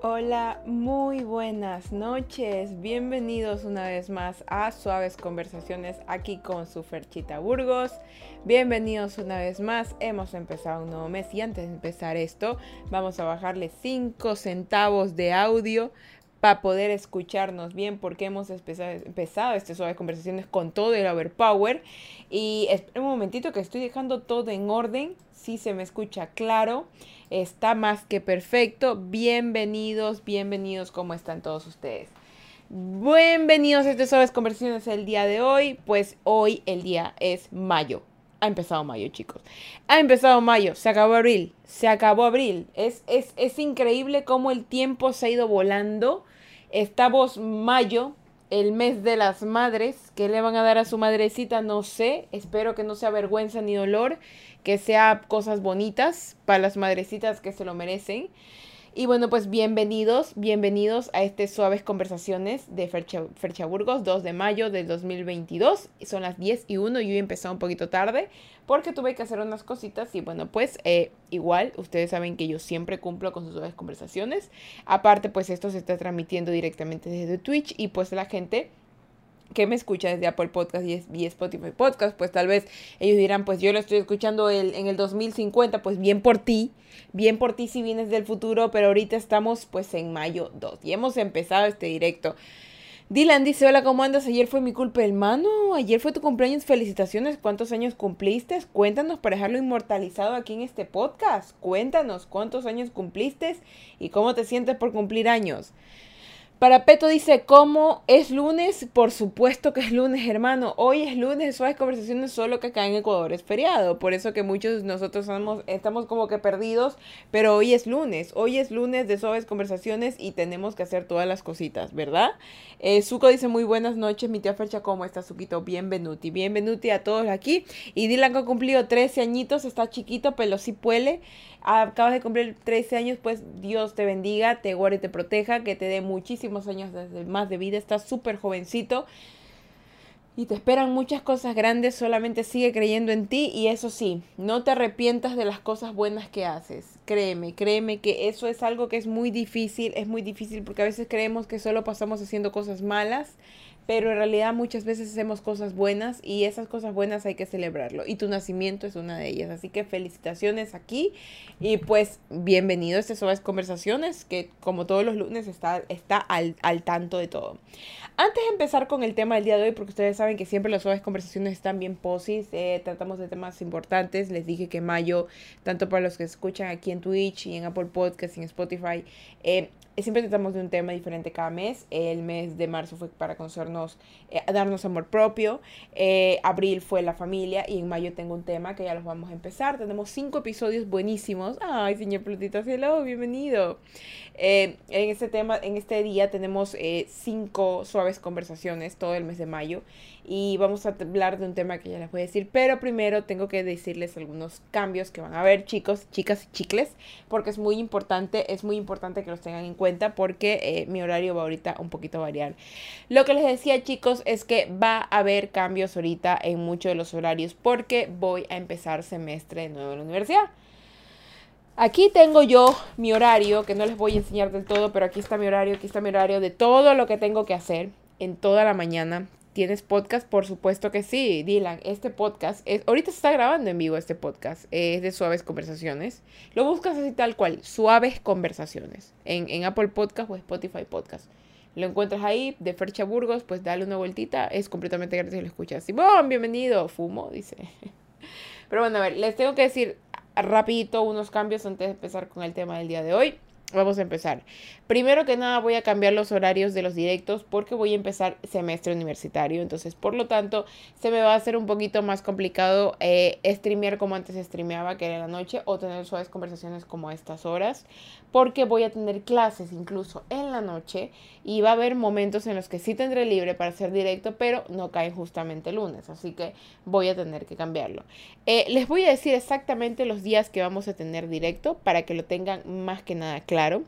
Hola, muy buenas noches. Bienvenidos una vez más a Suaves Conversaciones aquí con su Ferchita Burgos. Bienvenidos una vez más. Hemos empezado un nuevo mes y antes de empezar esto, vamos a bajarle 5 centavos de audio para poder escucharnos bien porque hemos empezado este Suaves Conversaciones con todo el overpower. Y espera un momentito que estoy dejando todo en orden. Si se me escucha claro está más que perfecto. Bienvenidos, bienvenidos, ¿cómo están todos ustedes? Bienvenidos a este Suaves Conversaciones el día de hoy. Pues hoy el día es mayo. Ha empezado mayo, chicos. Ha empezado mayo, se acabó abril, se acabó abril. Es, es, es increíble cómo el tiempo se ha ido volando. Estamos mayo, el mes de las madres. ¿Qué le van a dar a su madrecita? No sé. Espero que no sea vergüenza ni dolor que sea cosas bonitas para las madrecitas que se lo merecen. Y bueno, pues bienvenidos, bienvenidos a este Suaves Conversaciones de Fercha, Burgos, 2 de mayo del 2022. Son las 10 y 1, yo he empezado un poquito tarde porque tuve que hacer unas cositas y bueno, pues eh, igual, ustedes saben que yo siempre cumplo con sus Suaves Conversaciones. Aparte, pues esto se está transmitiendo directamente desde Twitch y pues la gente que me escucha desde Apple Podcast y, Spotify Podcast, pues tal vez ellos dirán, pues yo lo estoy escuchando el, en el 2050, pues bien por ti, bien por ti si vienes del futuro, pero ahorita estamos pues en mayo 2 y hemos empezado este directo. Dylan dice, hola, ¿cómo andas? Ayer fue mi culpa, hermano. Ayer fue tu cumpleaños. Felicitaciones. ¿Cuántos años cumpliste? Cuéntanos para dejarlo inmortalizado aquí en este podcast. Cuéntanos cuántos años cumpliste y cómo te sientes por cumplir años. Para Peto dice, ¿cómo es lunes? Por supuesto que es lunes, hermano. Hoy es lunes, suaves conversaciones, solo que acá en Ecuador es feriado. Por eso que muchos de nosotros estamos, estamos como que perdidos, pero hoy es lunes. Hoy es lunes de suaves conversaciones y tenemos que hacer todas las cositas, ¿verdad? Eh, Zuko dice, muy buenas noches, mi tía Fercha, ¿cómo estás, Zuquito? Bienvenuti, bienvenuti a todos aquí. Y Dylan que ha cumplido 13 añitos, está chiquito, pero sí puede acabas de cumplir 13 años, pues Dios te bendiga, te guarde y te proteja, que te dé años más de vida, estás súper jovencito y te esperan muchas cosas grandes, solamente sigue creyendo en ti y eso sí, no te arrepientas de las cosas buenas que haces. Créeme, créeme que eso es algo que es muy difícil, es muy difícil porque a veces creemos que solo pasamos haciendo cosas malas pero en realidad muchas veces hacemos cosas buenas y esas cosas buenas hay que celebrarlo. Y tu nacimiento es una de ellas. Así que felicitaciones aquí y pues bienvenido a estas suaves conversaciones que como todos los lunes está, está al, al, tanto de todo. Antes de empezar con el tema del día de hoy, porque ustedes saben que siempre las suaves conversaciones están bien posis, eh, tratamos de temas importantes. Les dije que mayo, tanto para los que escuchan aquí en Twitch y en Apple Podcast y en Spotify, eh, siempre tratamos de un tema diferente cada mes. El mes de marzo fue para conocernos, eh, darnos amor propio. Eh, abril fue la familia y en mayo tengo un tema que ya los vamos a empezar. Tenemos cinco episodios buenísimos. Ay, señor Plutito, hello, bienvenido. Eh, en este tema, en este día tenemos cinco suaves conversaciones todo el mes de mayo y vamos a hablar de un tema que ya les voy a decir, pero primero tengo que decirles algunos cambios que van a haber, chicos, chicas y chicles, porque es muy importante, es muy importante que los tengan en cuenta porque eh, mi horario va ahorita un poquito a variar. Lo que les decía, chicos, es que va a haber cambios ahorita en muchos de los horarios porque voy a empezar semestre nuevo en la universidad. Aquí tengo yo mi horario, que no les voy a enseñar del todo, pero aquí está mi horario, aquí está mi horario de todo lo que tengo que hacer en toda la mañana. ¿Tienes podcast? Por supuesto que sí, Dylan. Este podcast, es, ahorita se está grabando en vivo este podcast, es de Suaves Conversaciones. Lo buscas así tal cual, Suaves Conversaciones, en, Apple Podcast o Spotify Podcast. Lo encuentras ahí, de Fercha Burgos, pues dale una vueltita, es completamente gratis y lo escuchas. ¡bom! Bienvenido, fumo, dice. Pero bueno, a ver, les tengo que decir rapidito unos cambios antes de empezar con el tema del día de hoy. Vamos a empezar. Primero que nada voy a cambiar los horarios de los directos porque voy a empezar semestre universitario. Entonces, por lo tanto, se me va a hacer un poquito más complicado eh, streamear como antes streameaba, que era en la noche, o tener suaves conversaciones como a estas horas. Porque voy a tener clases incluso en la noche y va a haber momentos en los que sí tendré libre para hacer directo, pero no cae justamente el lunes. Así que voy a tener que cambiarlo. Eh, les voy a decir exactamente los días que vamos a tener directo para que lo tengan más que nada claro.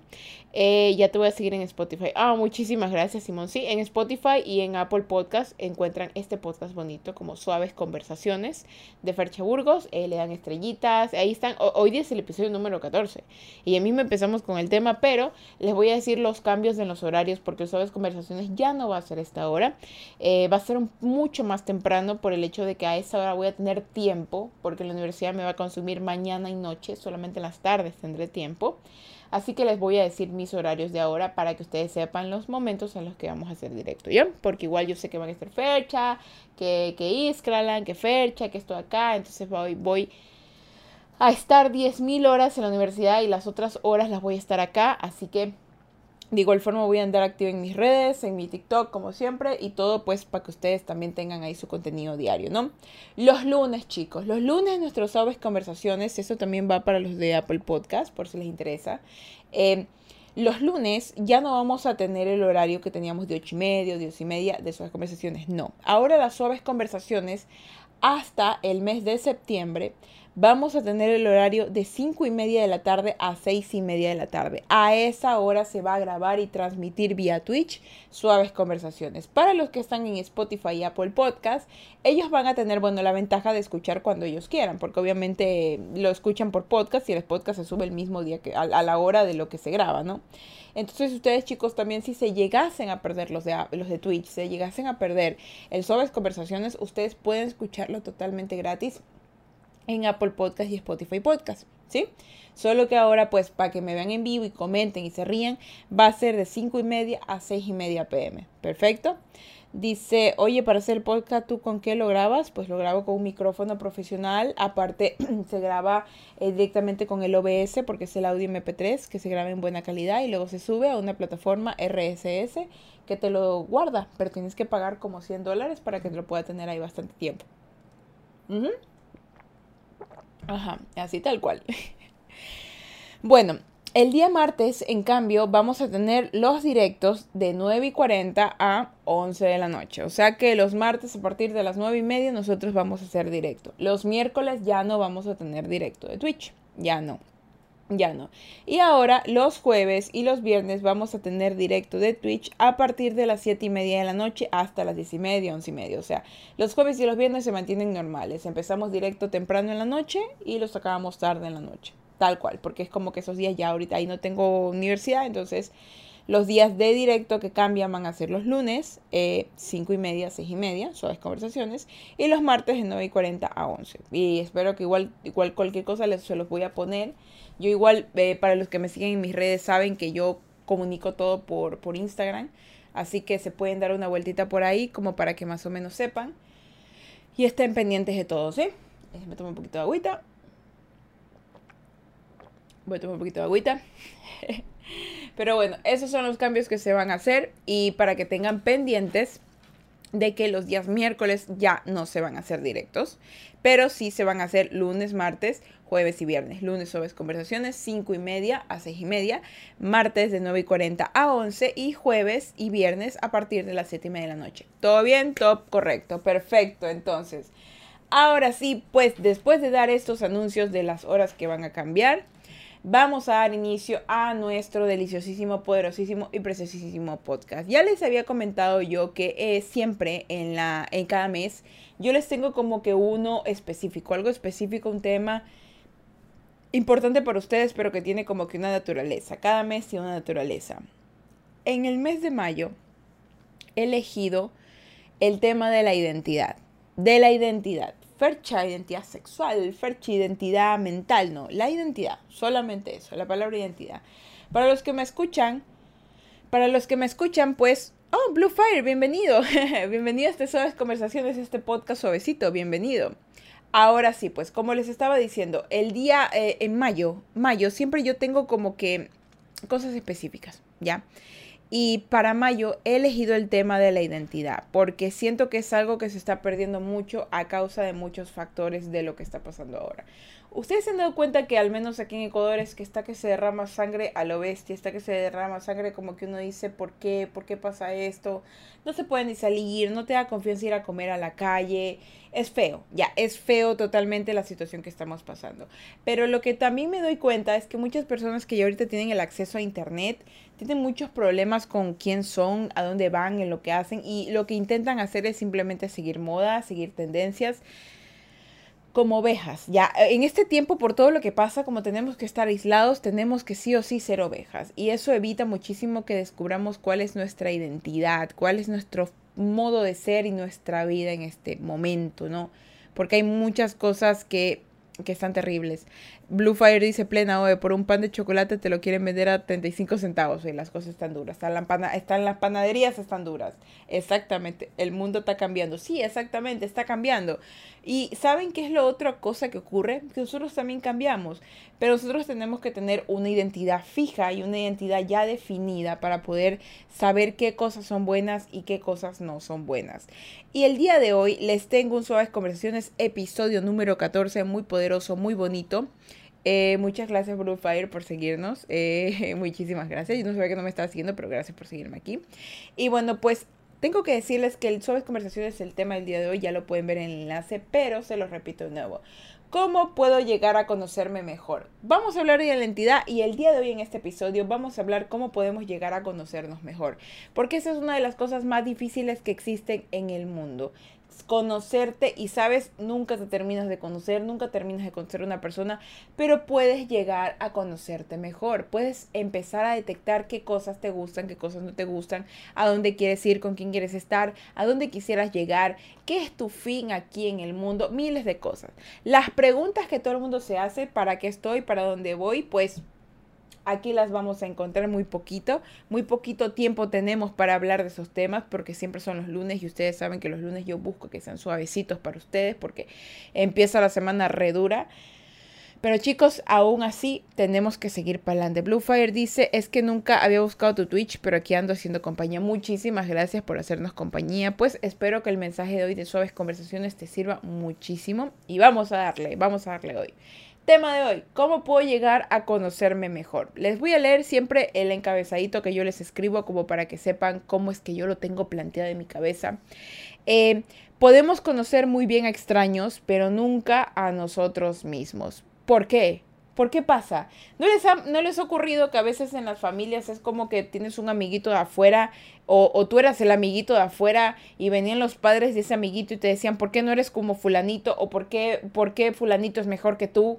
Eh, ya te voy a seguir en Spotify. Ah, muchísimas gracias, Simón. Sí, en Spotify y en Apple Podcast encuentran este podcast bonito como Suaves Conversaciones de Fercha Burgos. Eh, le dan estrellitas. Ahí están. hoy día es el episodio número 14. Y a mí me empezamos con el tema, pero les voy a decir los cambios en los horarios porque Suaves Conversaciones ya no va a ser esta hora. Eh, va a ser mucho más temprano por el hecho de que a esa hora voy a tener tiempo porque la universidad me va a consumir mañana y noche. Solamente en las tardes tendré tiempo. Así que les voy a decir mis horarios de ahora para que ustedes sepan los momentos en los que vamos a hacer directo, ¿ya? Porque igual yo sé que van a estar fecha, que, que Iskralan, que fecha, que esto acá. Entonces voy, voy a estar 10.000 horas en la universidad y las otras horas las voy a estar acá. Así que de igual forma voy a andar activo en mis redes, en mi TikTok como siempre y todo pues para que ustedes también tengan ahí su contenido diario, ¿no? Los lunes chicos, los lunes nuestros sabes conversaciones, eso también va para los de Apple Podcast por si les interesa. Eh, los lunes ya no vamos a tener el horario que teníamos de 8 y media, 10 y media de suaves conversaciones, no. Ahora las suaves conversaciones hasta el mes de septiembre vamos a tener el horario de 5 y media de la tarde a 6 y media de la tarde. A esa hora se va a grabar y transmitir vía Twitch suaves conversaciones. Para los que están en Spotify y Apple Podcast, ellos van a tener, bueno, la ventaja de escuchar cuando ellos quieran, porque obviamente lo escuchan por podcast y el podcast se sube el mismo día que a, la hora de lo que se graba, ¿no? Entonces ustedes chicos también si se llegasen a perder los de, los de Twitch, se llegasen a perder el Suaves Conversaciones, ustedes pueden escucharlo totalmente gratis en Apple Podcast y Spotify Podcast, ¿sí? Solo que ahora, pues, para que me vean en vivo y comenten y se rían, va a ser de 5 y media a 6 y media pm. Perfecto. Dice, oye, para hacer el podcast, ¿tú con qué lo grabas? Pues lo grabo con un micrófono profesional. Aparte, se graba eh, directamente con el OBS porque es el audio MP3 que se graba en buena calidad y luego se sube a una plataforma RSS que te lo guarda. Pero tienes que pagar como 100 dólares para que te lo pueda tener ahí bastante tiempo. Ajá, así tal cual. bueno, el día martes, en cambio, vamos a tener los directos de 9 y 40 a 11 de la noche. O sea que los martes a partir de las 9 y media nosotros vamos a hacer directo. Los miércoles ya no vamos a tener directo de Twitch. Ya no ya no. Y ahora los jueves y los viernes vamos a tener directo de Twitch a partir de las 7 y media de la noche hasta las 10 y media, 11 y media. O sea, los jueves y los viernes se mantienen normales. Empezamos directo temprano en la noche y los acabamos tarde en la noche. Tal cual, porque es como que esos días ya ahorita ahí no tengo universidad, entonces los días de directo que cambian van a ser los lunes, eh, 5 y media, 6 y media, suaves conversaciones, y los martes de 9 y 40 a 11. Y espero que igual, igual cualquier cosa se los voy a poner. Yo igual, eh, para los que me siguen en mis redes, saben que yo comunico todo por, por Instagram. Así que se pueden dar una vueltita por ahí como para que más o menos sepan. Y estén pendientes de todo, ¿sí? Me tomo un poquito de agüita. Voy a tomar un poquito de agüita. Pero bueno, esos son los cambios que se van a hacer y para que tengan pendientes de que los días miércoles ya no se van a hacer directos, pero sí se van a hacer lunes, martes, jueves y viernes. Lunes sobre conversaciones 5 y media a 6 y media, martes de 9 y 40 a 11 y jueves y viernes a partir de las 7 y media de la noche. ¿Todo bien? Top, correcto, perfecto. Entonces, ahora sí, pues después de dar estos anuncios de las horas que van a cambiar, vamos a dar inicio a nuestro deliciosísimo, poderosísimo y preciosísimo podcast. Ya les había comentado yo que eh, siempre en, la, en cada mes yo les tengo como que uno específico, algo específico, un tema importante para ustedes, pero que tiene como que una naturaleza. Cada mes tiene una naturaleza. En el mes de mayo he elegido el tema de la identidad. De la identidad fercha identidad sexual, fercha identidad mental, no, la identidad, solamente eso, la palabra identidad. Para los que me escuchan, para los que me escuchan, pues, oh, Blue Fire, bienvenido, bienvenido a este Suaves Conversaciones, este podcast suavecito, bienvenido. Ahora sí, pues como les estaba diciendo, el día eh, en mayo, mayo, siempre yo tengo como que cosas específicas, ¿ya? Y para mayo he elegido el tema de la identidad, porque siento que es algo que se está perdiendo mucho a causa de muchos factores de lo que está pasando ahora. Ustedes se han dado cuenta que al menos aquí en Ecuador es que está que se derrama sangre a lo bestia, está que se derrama sangre como que uno dice, ¿por qué? ¿Por qué pasa esto? No se puede ni salir, no te da confianza ir a comer a la calle. Es feo, ya, es feo totalmente la situación que estamos pasando. Pero lo que también me doy cuenta es que muchas personas que ya ahorita tienen el acceso a internet tienen muchos problemas con quién son, a dónde van, en lo que hacen y lo que intentan hacer es simplemente seguir moda, seguir tendencias como ovejas. Ya, en este tiempo, por todo lo que pasa, como tenemos que estar aislados, tenemos que sí o sí ser ovejas. Y eso evita muchísimo que descubramos cuál es nuestra identidad, cuál es nuestro modo de ser y nuestra vida en este momento, ¿no? Porque hay muchas cosas que, que están terribles. Blue Fire dice plena, oye, por un pan de chocolate te lo quieren vender a 35 centavos y las cosas están duras. Están, la están las panaderías, están duras. Exactamente, el mundo está cambiando. Sí, exactamente, está cambiando. Y ¿saben qué es la otra cosa que ocurre? Que nosotros también cambiamos, pero nosotros tenemos que tener una identidad fija y una identidad ya definida para poder saber qué cosas son buenas y qué cosas no son buenas. Y el día de hoy les tengo un Suaves Conversaciones, episodio número 14, muy poderoso, muy bonito. Eh, muchas gracias, Fire por seguirnos. Eh, muchísimas gracias. Yo no sabía que no me estaba siguiendo, pero gracias por seguirme aquí. Y bueno, pues tengo que decirles que el Suaves Conversaciones es el tema del día de hoy, ya lo pueden ver en el enlace, pero se los repito de nuevo. ¿Cómo puedo llegar a conocerme mejor? Vamos a hablar de la entidad y el día de hoy en este episodio vamos a hablar cómo podemos llegar a conocernos mejor, porque esa es una de las cosas más difíciles que existen en el mundo conocerte y sabes, nunca te terminas de conocer, nunca terminas de conocer a una persona, pero puedes llegar a conocerte mejor. Puedes empezar a detectar qué cosas te gustan, qué cosas no te gustan, a dónde quieres ir, con quién quieres estar, a dónde quisieras llegar, qué es tu fin aquí en el mundo, miles de cosas. Las preguntas que todo el mundo se hace, ¿para qué estoy? ¿Para dónde voy? Pues Aquí las vamos a encontrar muy poquito, muy poquito tiempo tenemos para hablar de esos temas porque siempre son los lunes y ustedes saben que los lunes yo busco que sean suavecitos para ustedes porque empieza la semana redura. Pero chicos, aún así tenemos que seguir para adelante. Bluefire dice, es que nunca había buscado tu Twitch, pero aquí ando haciendo compañía. Muchísimas gracias por hacernos compañía. Pues espero que el mensaje de hoy de Suaves Conversaciones te sirva muchísimo. Y vamos a darle, vamos a darle hoy. Tema de hoy, ¿cómo puedo llegar a conocerme mejor? Les voy a leer siempre el encabezadito que yo les escribo como para que sepan cómo es que yo lo tengo planteado en mi cabeza. Eh, podemos conocer muy bien a extraños, pero nunca a nosotros mismos. ¿Por qué? ¿Por qué pasa? ¿No les, ha, ¿No les ha ocurrido que a veces en las familias es como que tienes un amiguito de afuera o, o, tú eras el amiguito de afuera y venían los padres de ese amiguito y te decían, ¿por qué no eres como fulanito? ¿O por qué, por qué fulanito es mejor que tú?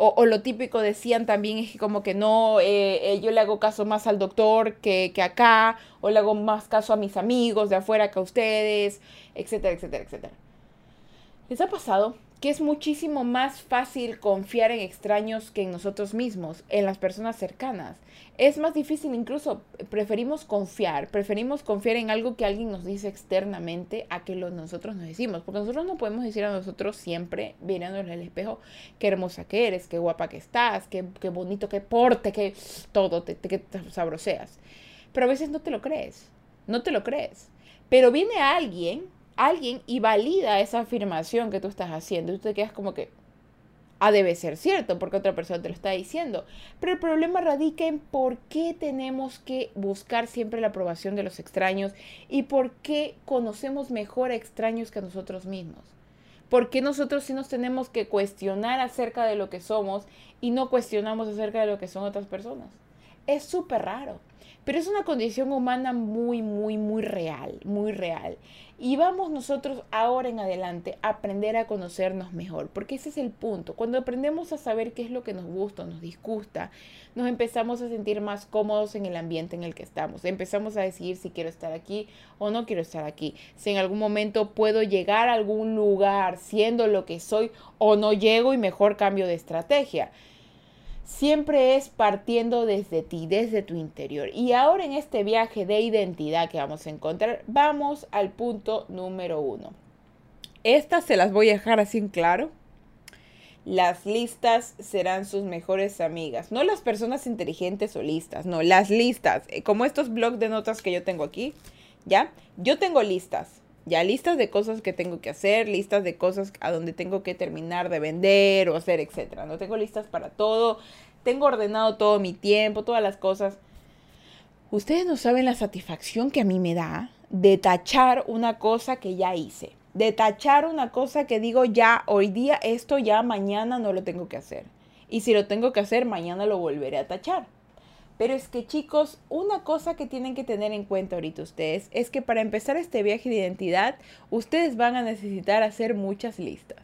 O, lo típico decían también es que como que no, eh, eh, yo le hago caso más al doctor que, que acá, o le hago más caso a mis amigos de afuera que a ustedes, etcétera, etcétera, etcétera. ¿Les ha pasado que es muchísimo más fácil confiar en extraños que en nosotros mismos, en las personas cercanas. Es más difícil incluso, preferimos confiar, preferimos confiar en algo que alguien nos dice externamente a que lo nosotros nos decimos, porque nosotros no podemos decir a nosotros siempre, mirándonos el espejo, qué hermosa que eres, qué guapa que estás, qué, qué bonito, qué porte, qué todo, te, te, te sabroseas. Pero a veces no te lo crees, no te lo crees. Pero viene alguien alguien y valida esa afirmación que tú estás haciendo. Y tú te quedas como que, ah, debe ser cierto, porque otra persona te lo está diciendo. Pero el problema radica en por qué tenemos que buscar siempre la aprobación de los extraños y por qué conocemos mejor a extraños que a nosotros mismos. ¿Por qué nosotros sí nos tenemos que cuestionar acerca de lo que somos y no cuestionamos acerca de lo que son otras personas? Es súper raro, pero es una condición humana muy, muy, muy real, muy real. Y vamos nosotros ahora en adelante a aprender a conocernos mejor, porque ese es el punto. Cuando aprendemos a saber qué es lo que nos gusta o nos disgusta, nos empezamos a sentir más cómodos en el ambiente en el que estamos. Empezamos a decidir si quiero estar aquí o no quiero estar aquí. Si en algún momento puedo llegar a algún lugar siendo lo que soy o no llego y mejor cambio de estrategia siempre es partiendo desde ti, desde tu interior. Y ahora en este viaje de identidad que vamos a encontrar, vamos al punto número uno. Estas se las voy a dejar así en claro. Las listas serán sus mejores amigas. No las personas inteligentes o listas, no, las listas. Eh, como estos blogs de notas que yo tengo aquí, ¿ya? Yo tengo listas. Ya listas de cosas que tengo que hacer, listas de cosas a donde tengo que terminar de vender o hacer, etcétera. No tengo listas para todo. Tengo ordenado todo mi tiempo, todas las cosas. Ustedes no saben la satisfacción que a mí me da de tachar una cosa que ya hice. De tachar una cosa que digo ya, hoy día esto ya, mañana no lo tengo que hacer. Y si lo tengo que hacer, mañana lo volveré a tachar. Pero es que chicos, una cosa que tienen que tener en cuenta ahorita ustedes es que para empezar este viaje de identidad, ustedes van a necesitar hacer muchas listas.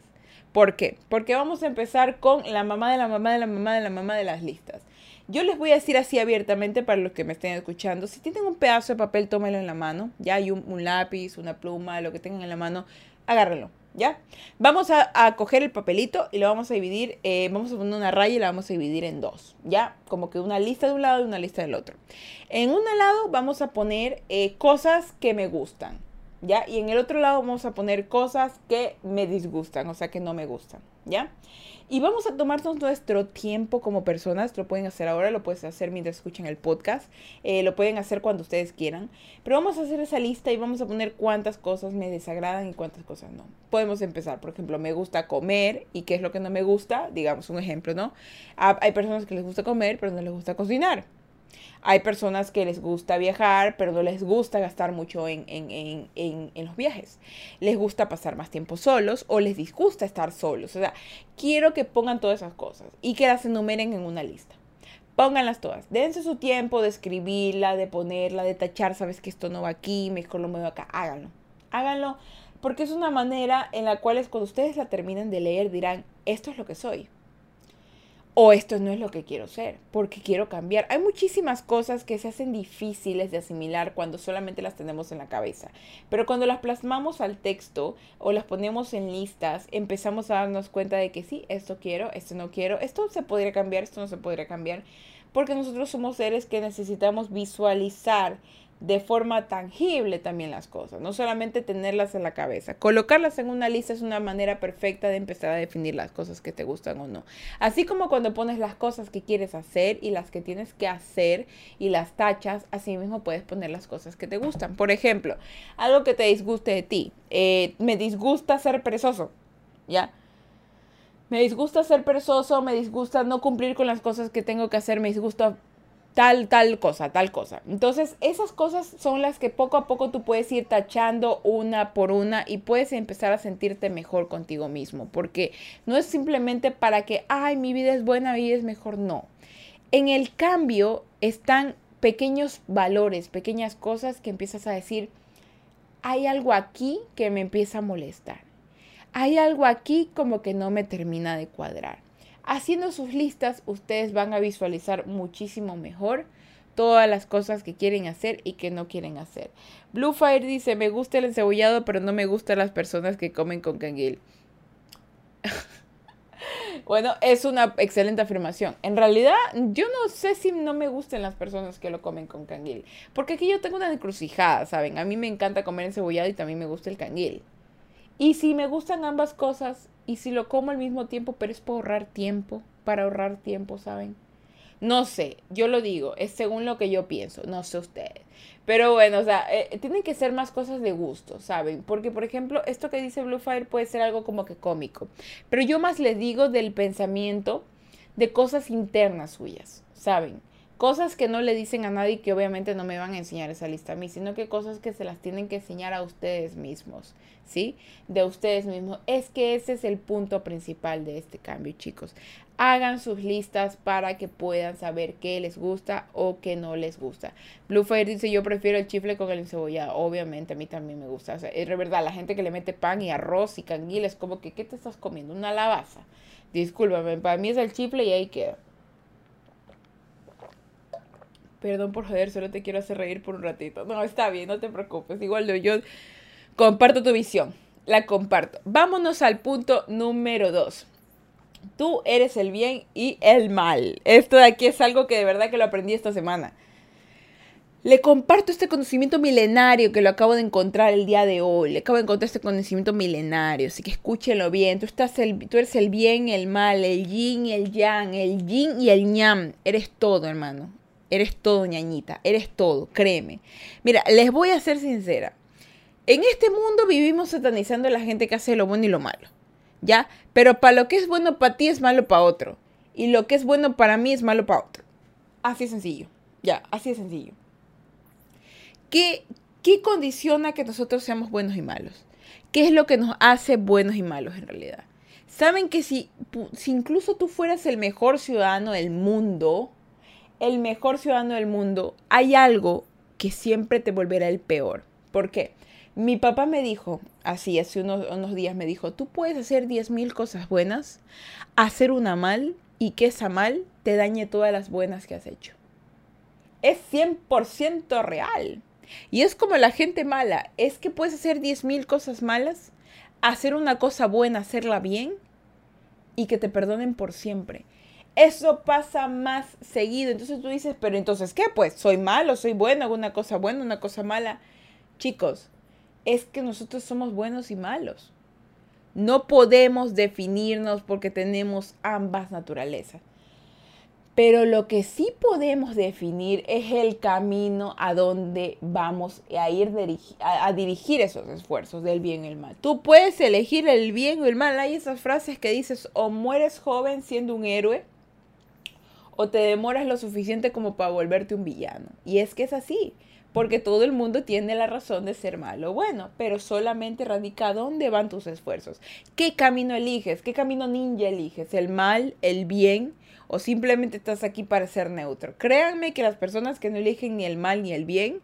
¿Por qué? Porque vamos a empezar con la mamá de la mamá de la mamá de la mamá de las listas. Yo les voy a decir así abiertamente para los que me estén escuchando, si tienen un pedazo de papel, tómelo en la mano, ya hay un, lápiz, una pluma, lo que tengan en la mano, agárrenlo, ¿ya? Vamos a, coger el papelito y lo vamos a dividir, eh, vamos a poner una raya y la vamos a dividir en dos, ¿ya? Como que una lista de un lado y una lista del otro. En un lado vamos a poner eh, cosas que me gustan, ¿ya? Y en el otro lado vamos a poner cosas que me disgustan, o sea, que no me gustan, ¿ya? Y vamos a tomarnos nuestro tiempo como personas. Lo pueden hacer ahora, lo pueden hacer mientras escuchan el podcast. Eh, lo pueden hacer cuando ustedes quieran. Pero vamos a hacer esa lista y vamos a poner cuántas cosas me desagradan y cuántas cosas no. Podemos empezar, por ejemplo, me gusta comer y qué es lo que no me gusta. Digamos un ejemplo, ¿no? Ah, hay personas que les gusta comer, pero no les gusta cocinar. Hay personas que les gusta viajar, pero no les gusta gastar mucho en, los viajes. Les gusta pasar más tiempo solos o les disgusta estar solos. O sea, quiero que pongan todas esas cosas y que las enumeren en una lista. Pónganlas todas. Dense su tiempo de escribirla, de ponerla, de tachar. Sabes que esto no va aquí, mejor lo muevo acá. Háganlo. Háganlo porque es una manera en la cual cuando ustedes la terminen de leer dirán, esto es lo que soy o esto no es lo que quiero ser, porque quiero cambiar. Hay muchísimas cosas que se hacen difíciles de asimilar cuando solamente las tenemos en la cabeza, pero cuando las plasmamos al texto o las ponemos en listas, empezamos a darnos cuenta de que sí, esto quiero, esto no quiero, esto se podría cambiar, esto no se podría cambiar, porque nosotros somos seres que necesitamos visualizar de forma tangible también las cosas, no solamente tenerlas en la cabeza. Colocarlas en una lista es una manera perfecta de empezar a definir las cosas que te gustan o no. Así como cuando pones las cosas que quieres hacer y las que tienes que hacer y las tachas, así mismo puedes poner las cosas que te gustan. Por ejemplo, algo que te disguste de ti. Eh, me disgusta ser perezoso, ¿ya? Me disgusta ser perezoso, me disgusta no cumplir con las cosas que tengo que hacer, me disgusta tal, tal cosa, tal cosa. Entonces, esas cosas son las que poco a poco tú puedes ir tachando una por una y puedes empezar a sentirte mejor contigo mismo, porque no es simplemente para que, ay, mi vida es buena, mi vida es mejor, no. En el cambio están pequeños valores, pequeñas cosas que empiezas a decir, hay algo aquí que me empieza a molestar. Hay algo aquí como que no me termina de cuadrar. Haciendo sus listas, ustedes van a visualizar muchísimo mejor todas las cosas que quieren hacer y que no quieren hacer. Bluefire dice, me gusta el encebollado, pero no me gustan las personas que comen con canguil. bueno, es una excelente afirmación. En realidad, yo no sé si no me gustan las personas que lo comen con canguil. Porque aquí yo tengo una encrucijada, ¿saben? A mí me encanta comer encebollado y también me gusta el canguil. Y si me gustan ambas cosas, y si lo como al mismo tiempo, pero es para ahorrar tiempo, para ahorrar tiempo, ¿saben? No sé, yo lo digo, es según lo que yo pienso, no sé ustedes. Pero bueno, o sea, eh, tienen que ser más cosas de gusto, ¿saben? Porque, por ejemplo, esto que dice Bluefire puede ser algo como que cómico. Pero yo más le digo del pensamiento de cosas internas suyas, ¿saben? Cosas que no le dicen a nadie que obviamente no me van a enseñar esa lista a mí, sino que cosas que se las tienen que enseñar a ustedes mismos, ¿sí? De ustedes mismos. Es que ese es el punto principal de este cambio, chicos. Hagan sus listas para que puedan saber qué les gusta o qué no les gusta. Bluefire dice, yo prefiero el chifle con el encebollado. Obviamente a mí también me gusta. O sea, es verdad, la gente que le mete pan y arroz y canguil es como que, ¿qué te estás comiendo? Una lavaza. Discúlpame, para mí es el chifle y ahí queda. Perdón por joder, solo te quiero hacer reír por un ratito. No, está bien, no te preocupes. Igual yo comparto tu visión. La comparto. Vámonos al punto número dos. Tú eres el bien y el mal. Esto de aquí es algo que de verdad que lo aprendí esta semana. Le comparto este conocimiento milenario que lo acabo de encontrar el día de hoy. Le acabo de encontrar este conocimiento milenario. Así que escúchenlo bien. Tú, estás el, tú eres el bien el mal, el yin y el yang, el yin y el ñam. Eres todo, hermano. Eres todo, ñañita. Eres todo, créeme. Mira, les voy a ser sincera. en este mundo vivimos satanizando a la gente que hace lo bueno y lo malo. ¿Ya? Pero para lo que es bueno para ti es malo para otro. Y lo que es bueno para mí es malo para otro. Así de sencillo. Ya, así de sencillo. ¿Qué, ¿Qué condiciona que nosotros seamos buenos y malos? ¿Qué es lo que nos hace buenos y malos en realidad? Saben que si, si incluso tú fueras el mejor ciudadano del mundo, el mejor ciudadano del mundo, hay algo que siempre te volverá el peor. ¿Por qué? Mi papá me dijo, así, hace unos, unos días me dijo, tú puedes hacer 10.000 cosas buenas, hacer una mal y que esa mal te dañe todas las buenas que has hecho. Es 100% real. Y es como la gente mala, es que puedes hacer 10.000 cosas malas, hacer una cosa buena, hacerla bien y que te perdonen por siempre. Eso pasa más seguido. Entonces tú dices, pero entonces, ¿qué? Pues soy malo, soy bueno, hago una cosa buena, una cosa mala. Chicos, es que nosotros somos buenos y malos. No podemos definirnos porque tenemos ambas naturalezas. Pero lo que sí podemos definir es el camino a donde vamos a ir a, dirigir esos esfuerzos del bien y el mal. Tú puedes elegir el bien o el mal. Hay esas frases que dices o mueres joven siendo un héroe o te demoras lo suficiente como para volverte un villano. Y es que es así porque todo el mundo tiene la razón de ser malo o bueno, pero solamente radica dónde van tus esfuerzos. ¿Qué camino eliges? ¿Qué camino ninja eliges? ¿El mal, el bien o simplemente estás aquí para ser neutro? Créanme que las personas que no eligen ni el mal ni el bien,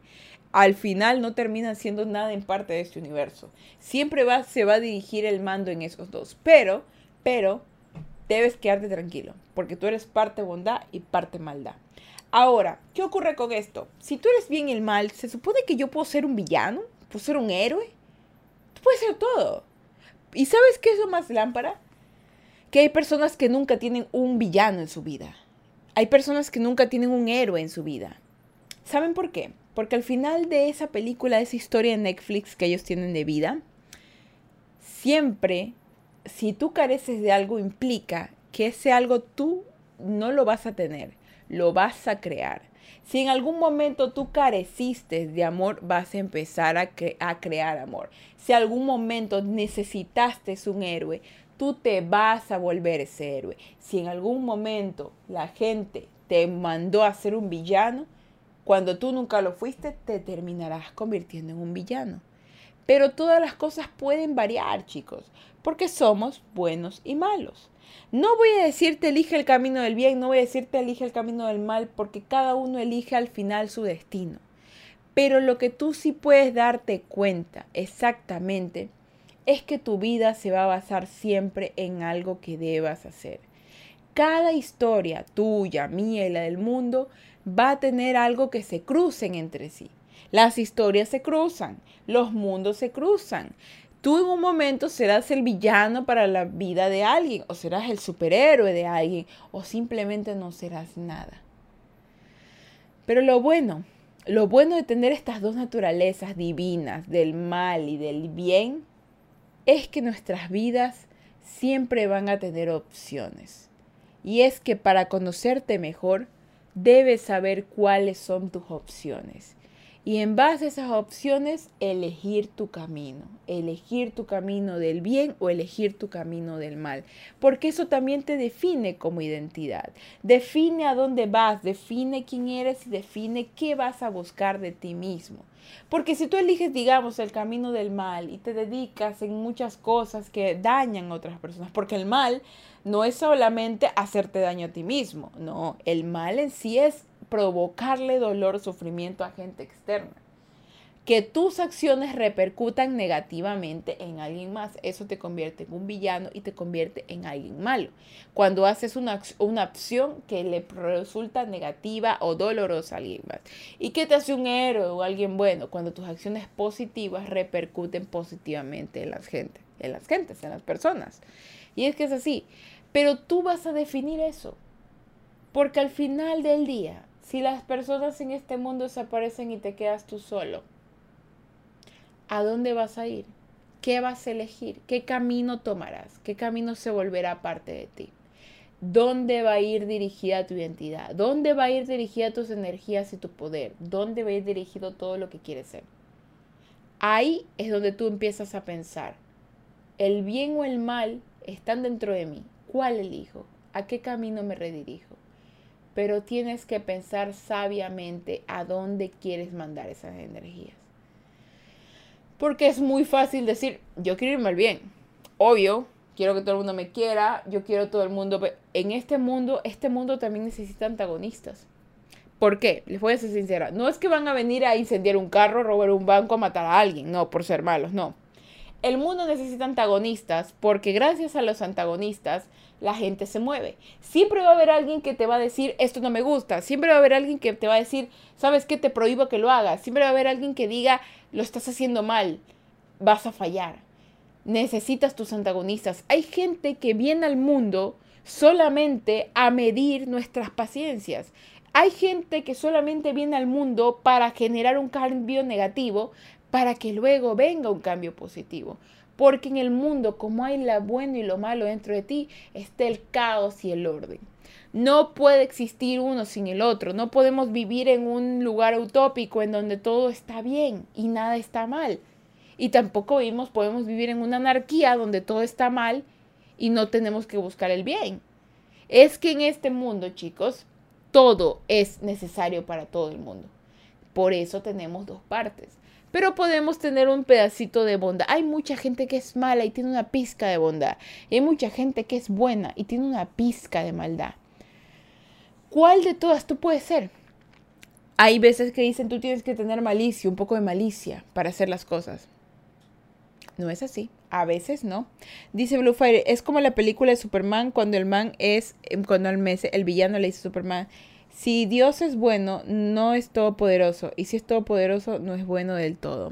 al final no terminan siendo nada en parte de este universo. Siempre va, se va a dirigir el mando en esos dos, pero, pero, debes quedarte tranquilo, porque tú eres parte bondad y parte maldad. Ahora, ¿qué ocurre con esto? Si tú eres bien y el mal, ¿se supone que yo puedo ser un villano? ¿Puedo ser un héroe? Tú ser todo. ¿Y sabes qué es lo más lámpara? Que hay personas que nunca tienen un villano en su vida. Hay personas que nunca tienen un héroe en su vida. ¿Saben por qué? Porque al final de esa película, de esa historia de Netflix que ellos tienen de vida, siempre, si tú careces de algo, implica que ese algo tú no lo vas a tener lo vas a crear. Si en algún momento tú careciste de amor, vas a empezar a, crear amor. Si en algún momento necesitaste un héroe, tú te vas a volver ese héroe. Si en algún momento la gente te mandó a ser un villano, cuando tú nunca lo fuiste, te terminarás convirtiendo en un villano. Pero todas las cosas pueden variar, chicos, porque somos buenos y malos. No voy a decirte elige el camino del bien, no voy a decirte elige el camino del mal, porque cada uno elige al final su destino. Pero lo que tú sí puedes darte cuenta exactamente es que tu vida se va a basar siempre en algo que debas hacer. Cada historia tuya, mía y la del mundo va a tener algo que se crucen entre sí. Las historias se cruzan, los mundos se cruzan, Tú en un momento serás el villano para la vida de alguien, o serás el superhéroe de alguien, o simplemente no serás nada. Pero lo bueno, lo bueno de tener estas dos naturalezas divinas, del mal y del bien, es que nuestras vidas siempre van a tener opciones. Y es que para conocerte mejor, debes saber cuáles son tus opciones y en base a esas opciones elegir tu camino, elegir tu camino del bien o elegir tu camino del mal, porque eso también te define como identidad, define a dónde vas, define quién eres y define qué vas a buscar de ti mismo. Porque si tú eliges, digamos, el camino del mal y te dedicas en muchas cosas que dañan a otras personas, porque el mal no es solamente hacerte daño a ti mismo, no, el mal en sí es provocarle dolor o sufrimiento a gente externa. Que tus acciones repercutan negativamente en alguien más. Eso te convierte en un villano y te convierte en alguien malo. Cuando haces una, una acción que le resulta negativa o dolorosa a alguien más. ¿Y qué te hace un héroe o alguien bueno? Cuando tus acciones positivas repercuten positivamente en las gente, en las gentes, en las personas. Y es que es así. Pero tú vas a definir eso. Porque al final del día, si las personas en este mundo desaparecen y te quedas tú solo, ¿a dónde vas a ir? ¿Qué vas a elegir? ¿Qué camino tomarás? ¿Qué camino se volverá parte de ti? ¿Dónde va a ir dirigida tu identidad? ¿Dónde va a ir dirigida tus energías y tu poder? ¿Dónde va a ir dirigido todo lo que quieres ser? Ahí es donde tú empiezas a pensar, el bien o el mal están dentro de mí. ¿Cuál elijo? ¿A qué camino me redirijo? Pero tienes que pensar sabiamente a dónde quieres mandar esas energías. Porque es muy fácil decir, yo quiero irme al bien. Obvio, quiero que todo el mundo me quiera, yo quiero todo el mundo. En este mundo, este mundo también necesita antagonistas. ¿Por qué? Les voy a ser sincera. No es que van a venir a incendiar un carro, robar un banco, a matar a alguien. No, por ser malos, no. El mundo necesita antagonistas porque gracias a los antagonistas la gente se mueve. Siempre va a haber alguien que te va a decir, esto no me gusta. Siempre va a haber alguien que te va a decir, ¿sabes qué? Te prohíbo que lo hagas. Siempre va a haber alguien que diga, lo estás haciendo mal, vas a fallar. Necesitas tus antagonistas. Hay gente que viene al mundo solamente a medir nuestras paciencias. Hay gente que solamente viene al mundo para generar un cambio negativo, para que luego venga un cambio positivo. Porque en el mundo, como hay lo bueno y lo malo dentro de ti, está el caos y el orden. No puede existir uno sin el otro. No podemos vivir en un lugar utópico en donde todo está bien y nada está mal. Y tampoco vimos, podemos vivir en una anarquía donde todo está mal y no tenemos que buscar el bien. Es que en este mundo, chicos, todo es necesario para todo el mundo. Por eso tenemos dos partes. Pero podemos tener un pedacito de bondad. Hay mucha gente que es mala y tiene una pizca de bondad. Hay mucha gente que es buena y tiene una pizca de maldad. ¿Cuál de todas tú puedes ser? Hay veces que dicen tú tienes que tener malicia, un poco de malicia para hacer las cosas. No es así. A veces no. Dice Bluefire, es como la película de Superman cuando el man es, em, cuando el, mes, el villano le dice a Superman, si Dios es bueno, no es todopoderoso. Y si es todopoderoso, no es bueno del todo.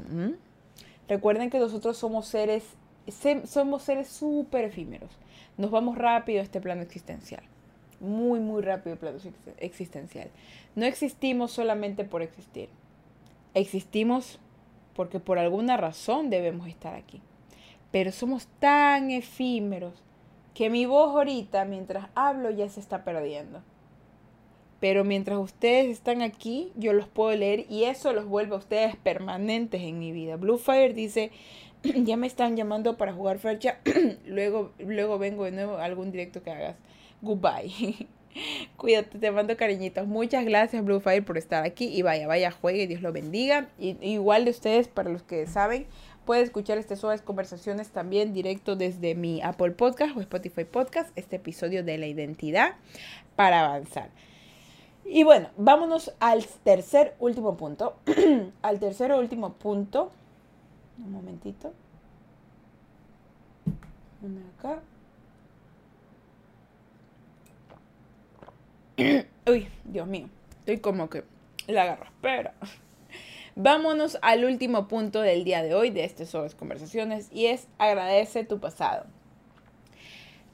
Recuerden que nosotros somos seres, somos seres súper efímeros. Nos vamos rápido a este plano existencial muy, muy rápido el plano existencial. No existimos solamente por existir. Existimos porque por alguna razón debemos estar aquí. Pero somos tan efímeros que mi voz ahorita, mientras hablo, ya se está perdiendo. Pero mientras ustedes están aquí, yo los puedo leer y eso los vuelve a ustedes permanentes en mi vida. Bluefire dice, ya me están llamando para jugar fecha, luego, luego vengo de nuevo a algún directo que hagas goodbye. Cuídate, te mando cariñitos. Muchas gracias, Bluefire, por estar aquí. Y vaya, vaya, juegue, Dios lo bendiga. Y, igual de ustedes, para los que saben, puede escuchar este suaves conversaciones también directo desde mi Apple Podcast o Spotify Podcast, este episodio de la identidad para avanzar. Y bueno, vámonos al tercer último punto. al tercer último punto. Un momentito. Una acá. Uy, Dios mío. Estoy como que la agarro. Pero vámonos al último punto del día de hoy de este Sobres Conversaciones y es agradece tu pasado.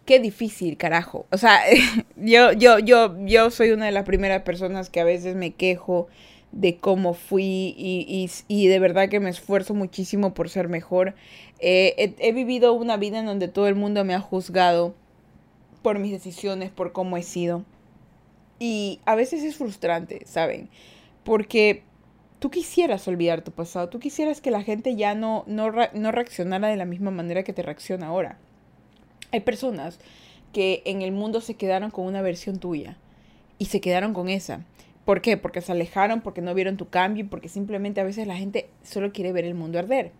Qué difícil, carajo. O sea, yo, yo, yo, yo soy una de las primeras personas que a veces me quejo de cómo fui y, de verdad que me esfuerzo muchísimo por ser mejor. he, he vivido una vida en donde todo el mundo me ha juzgado por mis decisiones, por cómo he sido. Y a veces es frustrante, ¿saben? Porque tú quisieras olvidar tu pasado, tú quisieras que la gente ya no, no, no reaccionara de la misma manera que te reacciona ahora. Hay personas que en el mundo se quedaron con una versión tuya y se quedaron con esa. ¿Por qué? Porque se alejaron, porque no vieron tu cambio, porque simplemente a veces la gente solo quiere ver el mundo arder.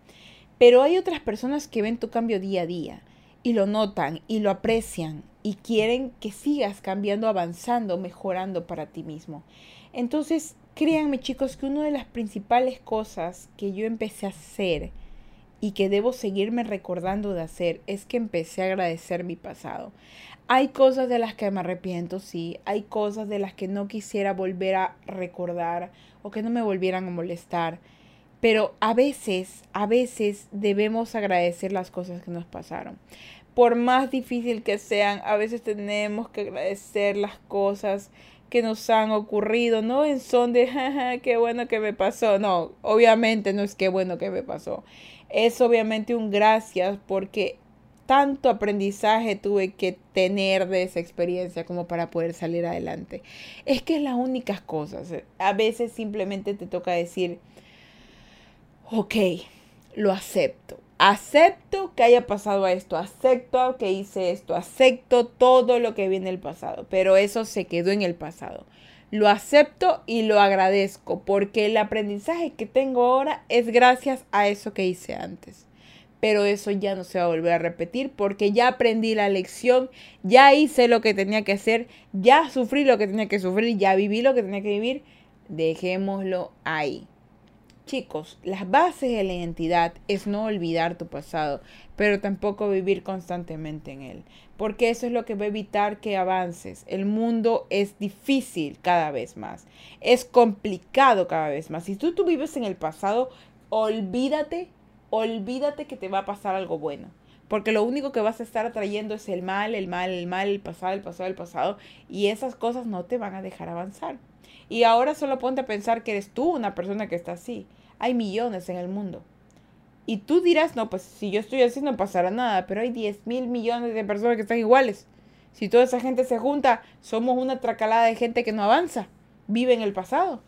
Pero hay otras personas que ven tu cambio día a día y lo notan y lo aprecian y quieren que sigas cambiando, avanzando, mejorando para ti mismo. Entonces, créanme chicos que una de las principales cosas que yo empecé a hacer y que debo seguirme recordando de hacer es que empecé a agradecer mi pasado. Hay cosas de las que me arrepiento, sí, hay cosas de las que no quisiera volver a recordar o que no me volvieran a molestar, pero a veces, a veces debemos agradecer las cosas que nos pasaron. Por más difícil que sean, a veces tenemos que agradecer las cosas que nos han ocurrido, no en son de, qué bueno que me pasó, no, obviamente no es qué bueno que me pasó, es obviamente un gracias porque tanto aprendizaje tuve que tener de esa experiencia como para poder salir adelante. Es que es las únicas cosas, a veces simplemente te toca decir, ok, lo acepto. Acepto que haya pasado esto, acepto que hice esto, acepto todo lo que viene del pasado, pero eso se quedó en el pasado. Lo acepto y lo agradezco porque el aprendizaje que tengo ahora es gracias a eso que hice antes. Pero eso ya no se va a volver a repetir porque ya aprendí la lección, ya hice lo que tenía que hacer, ya sufrí lo que tenía que sufrir, ya viví lo que tenía que vivir. Dejémoslo ahí. Chicos, las bases de la identidad es no olvidar tu pasado, pero tampoco vivir constantemente en él, porque eso es lo que va a evitar que avances. El mundo es difícil cada vez más, es complicado cada vez más. Si tú, tú vives en el pasado, olvídate, olvídate que te va a pasar algo bueno. Porque lo único que vas a estar atrayendo es el mal, el mal, el mal, el pasado, el pasado, el pasado. Y esas cosas no te van a dejar avanzar. Y ahora solo ponte a pensar que eres tú una persona que está así. Hay millones en el mundo. Y tú dirás, no, pues si yo estoy así no pasará nada, pero hay 10 mil millones de personas que están iguales. Si toda esa gente se junta, somos una tracalada de gente que no avanza, vive en el pasado.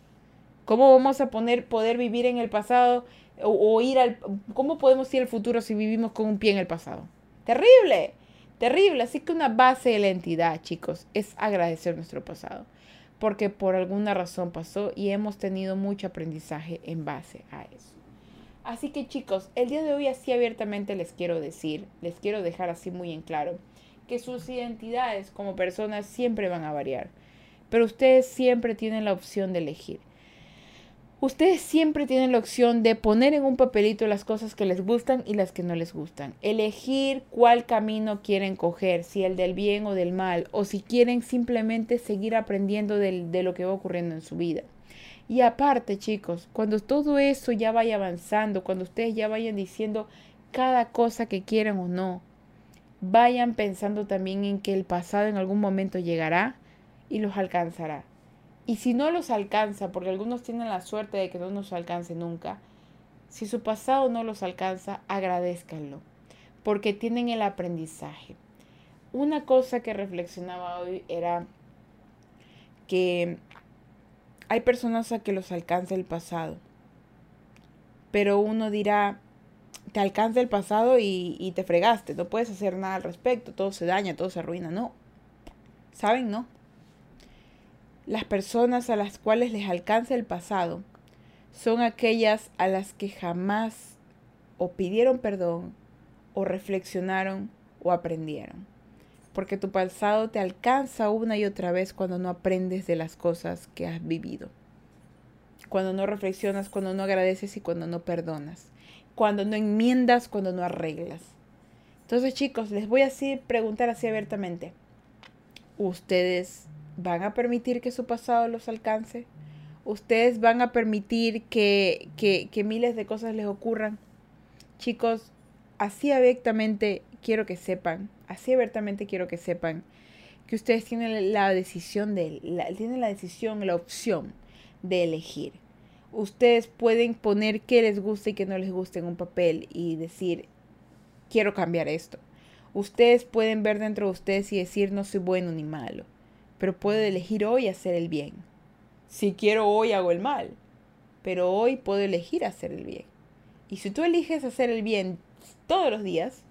¿Cómo vamos a poner, poder vivir en el pasado o, ir al... ¿Cómo podemos ir al futuro si vivimos con un pie en el pasado? Terrible, terrible. Así que una base de la entidad, chicos, es agradecer nuestro pasado porque por alguna razón pasó y hemos tenido mucho aprendizaje en base a eso. Así que chicos, el día de hoy así abiertamente les quiero decir, les quiero dejar así muy en claro, que sus identidades como personas siempre van a variar, pero ustedes siempre tienen la opción de elegir. Ustedes siempre tienen la opción de poner en un papelito las cosas que les gustan y las que no les gustan. Elegir cuál camino quieren coger, si el del bien o del mal, o si quieren simplemente seguir aprendiendo de lo que va ocurriendo en su vida. Y aparte, chicos, cuando todo eso ya vaya avanzando, cuando ustedes ya vayan diciendo cada cosa que quieran o no, vayan pensando también en que el pasado en algún momento llegará y los alcanzará. Y si no los alcanza, porque algunos tienen la suerte de que no nos alcance nunca, si su pasado no los alcanza, agradezcanlo, porque tienen el aprendizaje. Una cosa que reflexionaba hoy era que hay personas a que los alcanza el pasado, pero uno dirá, te alcanza el pasado y, y te fregaste, no puedes hacer nada al respecto, todo se daña, todo se arruina, no. ¿Saben? No las personas a las cuales les alcanza el pasado son aquellas a las que jamás o pidieron perdón o reflexionaron o aprendieron. Porque tu pasado te alcanza una y otra vez cuando no aprendes de las cosas que has vivido. Cuando no reflexionas, cuando no agradeces y cuando no perdonas. Cuando no enmiendas, cuando no arreglas. Entonces chicos, les voy a así preguntar así abiertamente. ¿Ustedes van a permitir que su pasado los alcance. Ustedes van a permitir que, que, miles de cosas les ocurran. Chicos, así abiertamente quiero que sepan, así abiertamente quiero que sepan que ustedes tienen la decisión de, la, tienen la decisión, la opción de elegir. Ustedes pueden poner qué les gusta y qué no les gusta en un papel y decir, quiero cambiar esto. Ustedes pueden ver dentro de ustedes y decir, no soy bueno ni malo pero puedo elegir hoy hacer el bien. Si quiero hoy hago el mal, pero hoy puedo elegir hacer el bien. Y si tú eliges hacer el bien todos los días,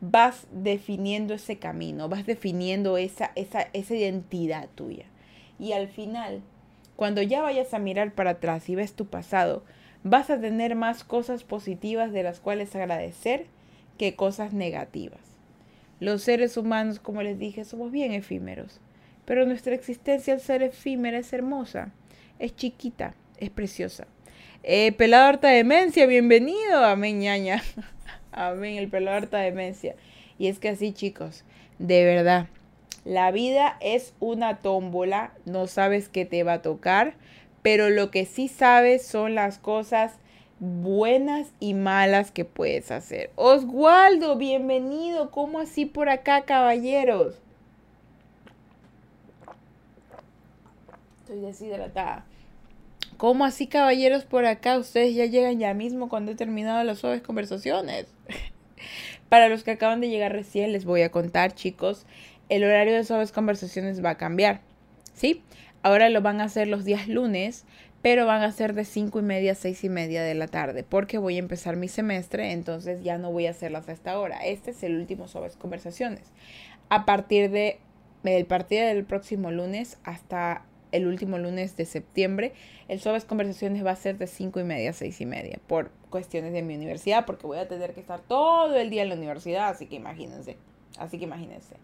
vas definiendo ese camino, vas definiendo esa, esa, esa identidad tuya. Y al final, cuando ya vayas a mirar para atrás y ves tu pasado, vas a tener más cosas positivas de las cuales agradecer que cosas negativas. Los seres humanos, como les dije, somos bien efímeros. Pero nuestra existencia al ser efímera es hermosa, es chiquita, es preciosa. Eh, pelado harta demencia, bienvenido. Amén, ñaña. Amén, el pelado harta demencia. Y es que así, chicos, de verdad, la vida es una tómbola, no sabes qué te va a tocar, pero lo que sí sabes son las cosas buenas y malas que puedes hacer. Oswaldo, bienvenido. ¿Cómo así por acá, caballeros? Estoy deshidratada. ¿Cómo así, caballeros, por acá? Ustedes ya llegan ya mismo cuando he terminado las suaves conversaciones. Para los que acaban de llegar recién, les voy a contar, chicos, el horario de suaves conversaciones va a cambiar. ¿Sí? Ahora lo van a hacer los días lunes, pero van a ser de 5 y media a 6 y media de la tarde, porque voy a empezar mi semestre, entonces ya no voy a hacerlas a esta hora. Este es el último Suaves Conversaciones. A partir de el partido del próximo lunes hasta el último lunes de septiembre, el Suaves Conversaciones va a ser de 5 y media a 6 y media, por cuestiones de mi universidad, porque voy a tener que estar todo el día en la universidad, así que imagínense. Así que imagínense.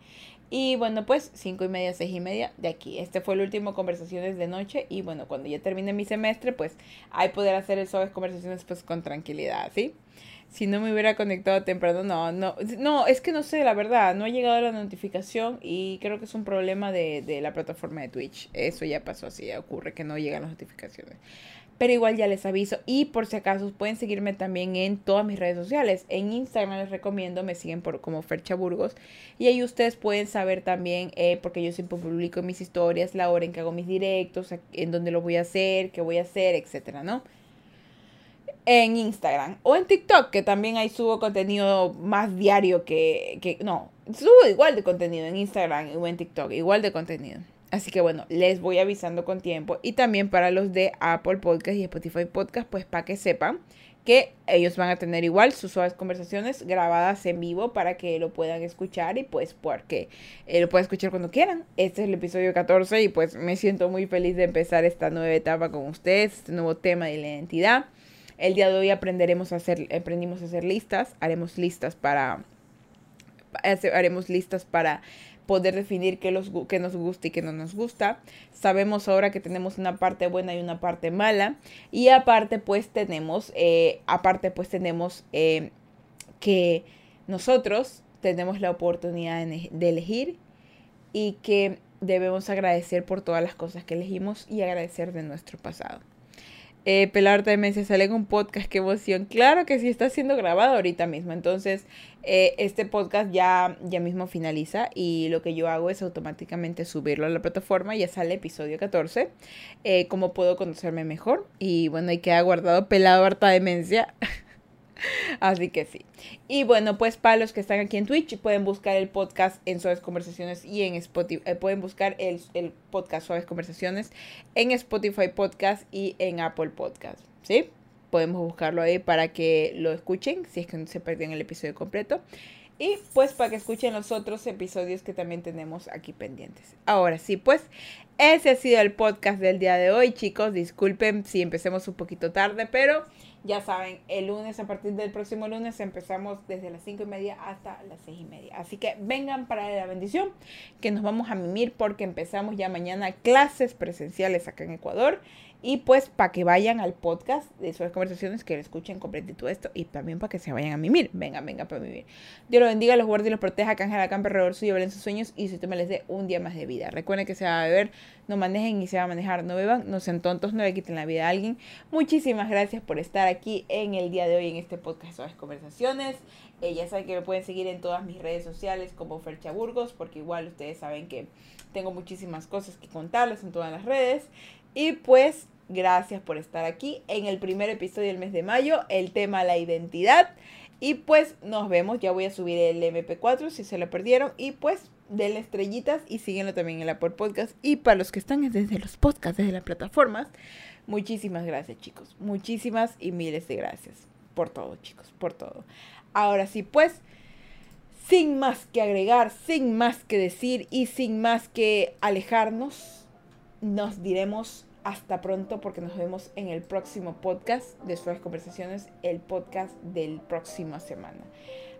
Y bueno, pues cinco y media, seis y media de aquí. Este fue el último conversaciones de noche. Y bueno, cuando ya termine mi semestre, pues hay poder hacer el suaves conversaciones pues con tranquilidad, ¿sí? Si no me hubiera conectado temprano, no, no, no, es que no sé, la verdad, no ha llegado la notificación y creo que es un problema de, de la plataforma de Twitch. Eso ya pasó así, ocurre que no llegan las notificaciones pero igual ya les aviso. Y por si acaso pueden seguirme también en todas mis redes sociales. En Instagram les recomiendo, me siguen por como Fercha Burgos. Y ahí ustedes pueden saber también, eh, porque yo siempre publico mis historias, la hora en que hago mis directos, en dónde lo voy a hacer, qué voy a hacer, etcétera, ¿no? En Instagram o en TikTok, que también ahí subo contenido más diario que, que no, subo igual de contenido en Instagram o en TikTok, igual de contenido. Así que bueno, les voy avisando con tiempo. Y también para los de Apple Podcast y Spotify Podcast, pues para que sepan que ellos van a tener igual sus suaves conversaciones grabadas en vivo para que lo puedan escuchar y pues porque eh, lo puedan escuchar cuando quieran. Este es el episodio 14 y pues me siento muy feliz de empezar esta nueva etapa con ustedes, este nuevo tema de la identidad. El día de hoy aprenderemos a hacer, aprendimos a hacer listas, haremos listas para, haremos listas para poder definir qué, nos gusta y qué no nos gusta. Sabemos ahora que tenemos una parte buena y una parte mala. Y aparte pues tenemos, eh, aparte pues tenemos eh, que nosotros tenemos la oportunidad de elegir y que debemos agradecer por todas las cosas que elegimos y agradecer de nuestro pasado. Eh, Pelar también se sale en un podcast, qué emoción. Claro que sí, está siendo grabado ahorita mismo. Entonces, eh, este podcast ya, ya mismo finaliza y lo que yo hago es automáticamente subirlo a la plataforma. Ya sale episodio 14. Eh, cómo puedo conocerme mejor. Y bueno, hay que ha guardado pelado harta demencia. Así que sí. Y bueno, pues para los que están aquí en Twitch, pueden buscar el podcast en Suaves Conversaciones y en Spotify. Eh, pueden buscar el, el, podcast Suaves Conversaciones en Spotify Podcast y en Apple Podcast. ¿Sí? Podemos buscarlo ahí para que lo escuchen, si es que no se pierden el episodio completo. Y pues para que escuchen los otros episodios que también tenemos aquí pendientes. Ahora sí, pues ese ha sido el podcast del día de hoy, chicos. Disculpen si empecemos un poquito tarde, pero ya saben, el lunes, a partir del próximo lunes, empezamos desde las 5 y media hasta las 6 y media. Así que vengan para la bendición, que nos vamos a mimir porque empezamos ya mañana clases presenciales acá en Ecuador. Y pues para que vayan al podcast de sus conversaciones, que lo escuchen completito esto y también para que se vayan a mimir. Venga, venga para mimir. Dios los bendiga, los guarde y los proteja, canje la camper alrededor suyo, en sus sueños y si usted me les dé un día más de vida. Recuerden que se va a beber, no manejen y se va a manejar, no beban, no sean tontos, no le quiten la vida a alguien. Muchísimas gracias por estar aquí en el día de hoy en este podcast de conversaciones. Eh, ya saben que me pueden seguir en todas mis redes sociales como Fercha Burgos, porque igual ustedes saben que tengo muchísimas cosas que contarles en todas las redes. Y pues, gracias por estar aquí en el primer episodio del mes de mayo, el tema la identidad. Y pues nos vemos, ya voy a subir el MP4 si se lo perdieron. Y pues denle estrellitas y síguenlo también en la por podcast. Y para los que están desde los podcasts, desde las plataformas, muchísimas gracias chicos. Muchísimas y miles de gracias por todo chicos, por todo. Ahora sí, pues, sin más que agregar, sin más que decir y sin más que alejarnos, nos diremos hasta pronto porque nos vemos en el próximo podcast de Suaves Conversaciones, el podcast del próxima semana.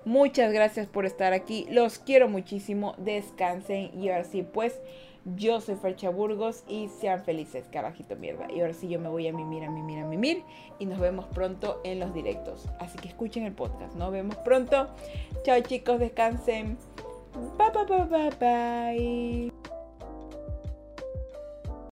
Muchas gracias por estar aquí, los quiero muchísimo, descansen y ahora sí pues yo soy Fercha Burgos y sean felices, carajito mierda. Y ahora sí yo me voy a mimir, a mimir, a mimir y nos vemos pronto en los directos. Así que escuchen el podcast, nos vemos pronto. Chao chicos, descansen. Bye bye bye bye bye.